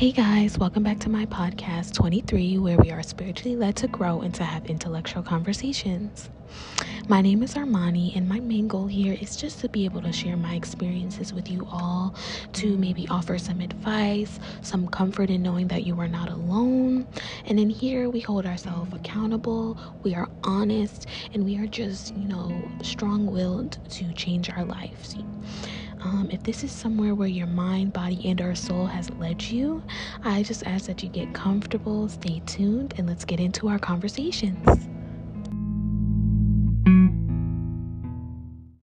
Hey guys, welcome back to my podcast 23, where we are spiritually led to grow and to have intellectual conversations. My name is Armani, and my main goal here is just to be able to share my experiences with you all, to maybe offer some advice, some comfort in knowing that you are not alone. And in here, we hold ourselves accountable, we are honest, and we are just, you know, strong willed to change our lives. Um, if this is somewhere where your mind, body, and or soul has led you, I just ask that you get comfortable, stay tuned, and let's get into our conversations.